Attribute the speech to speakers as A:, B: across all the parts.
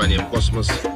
A: названием космос,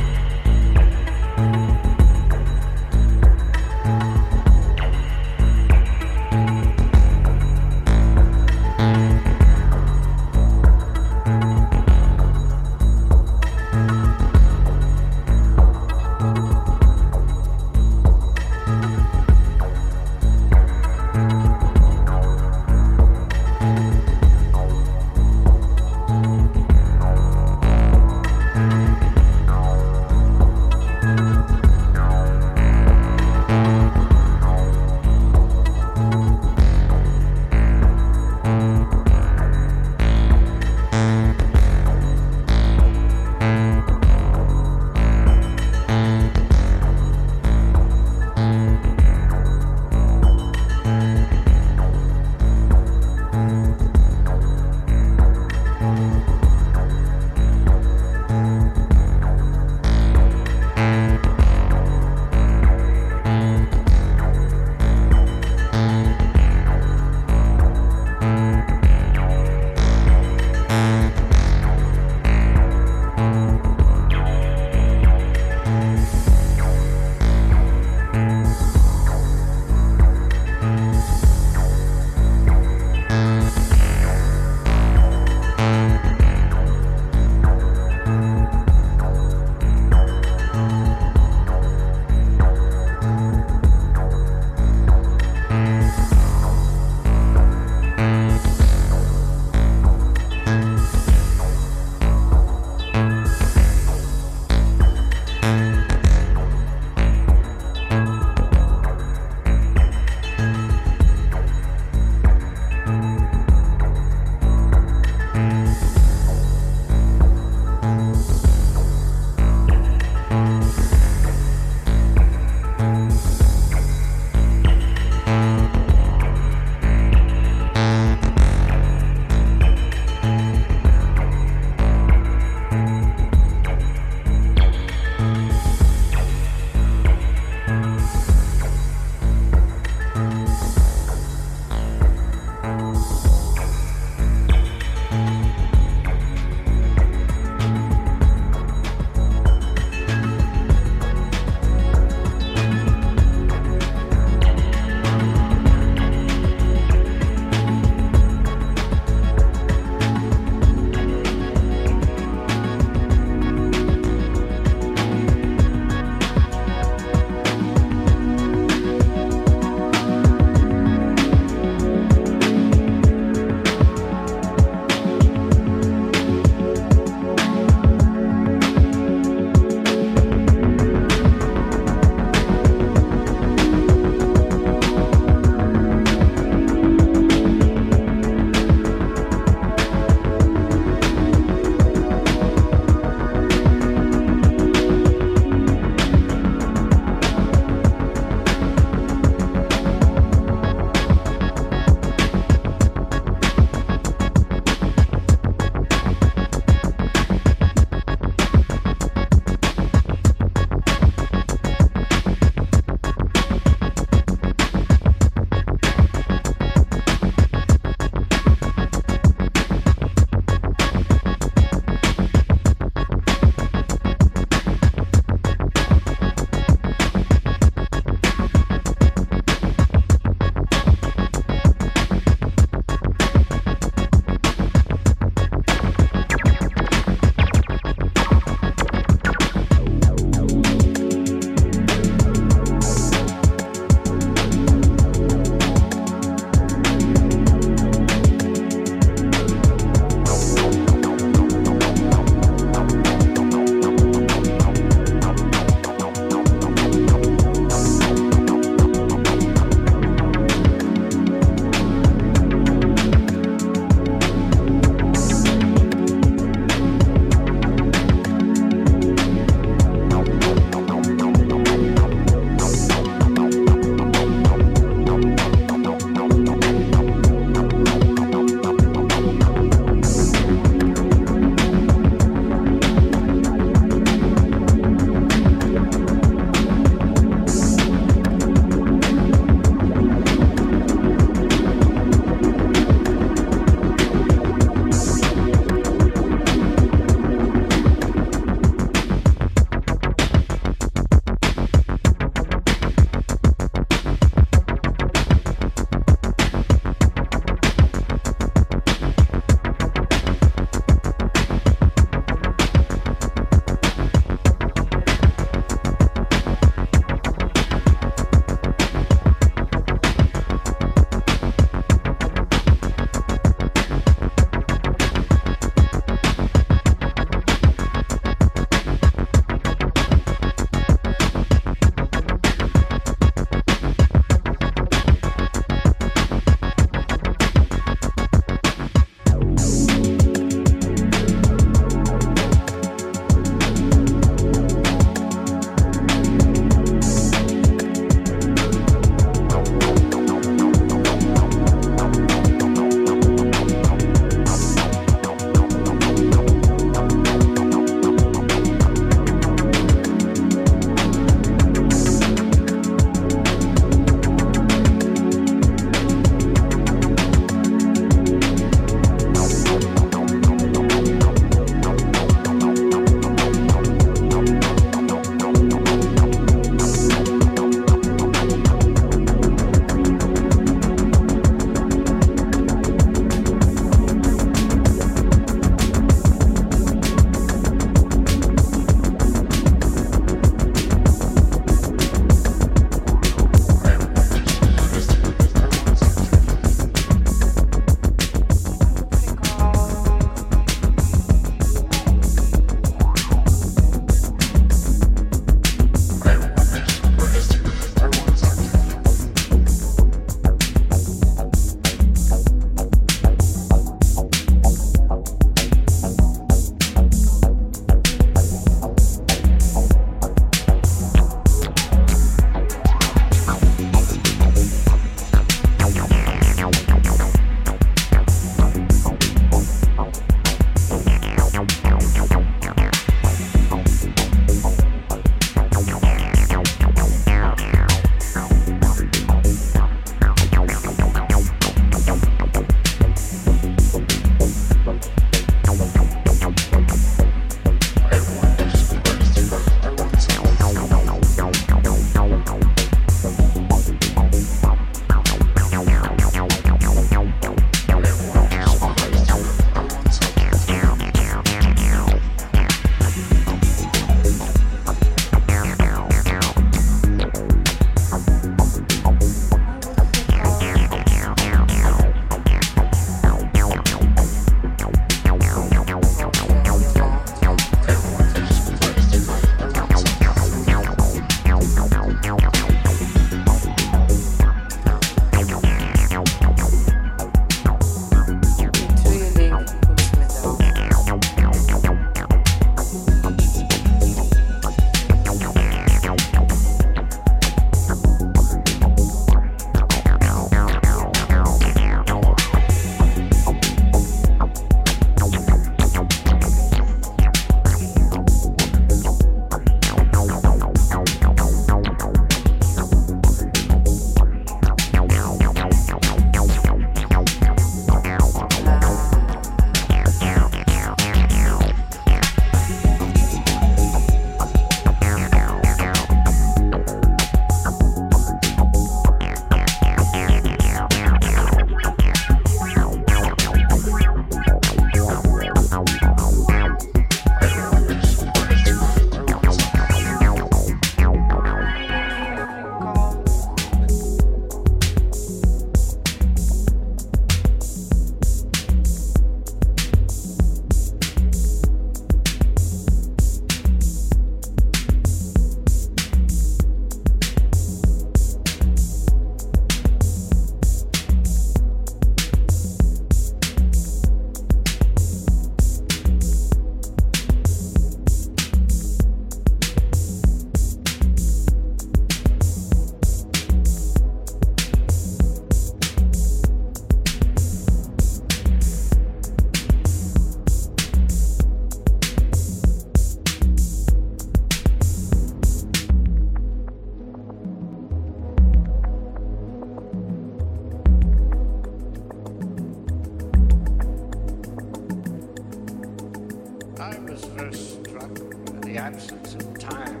B: I was
C: first struck by the absence of time.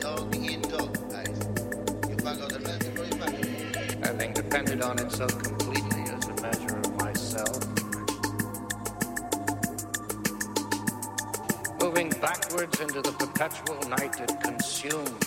D: Dog in dog, guys. You out the you
C: Having depended on it so completely as a measure of myself. Moving backwards into the perpetual night
E: it
F: consumed.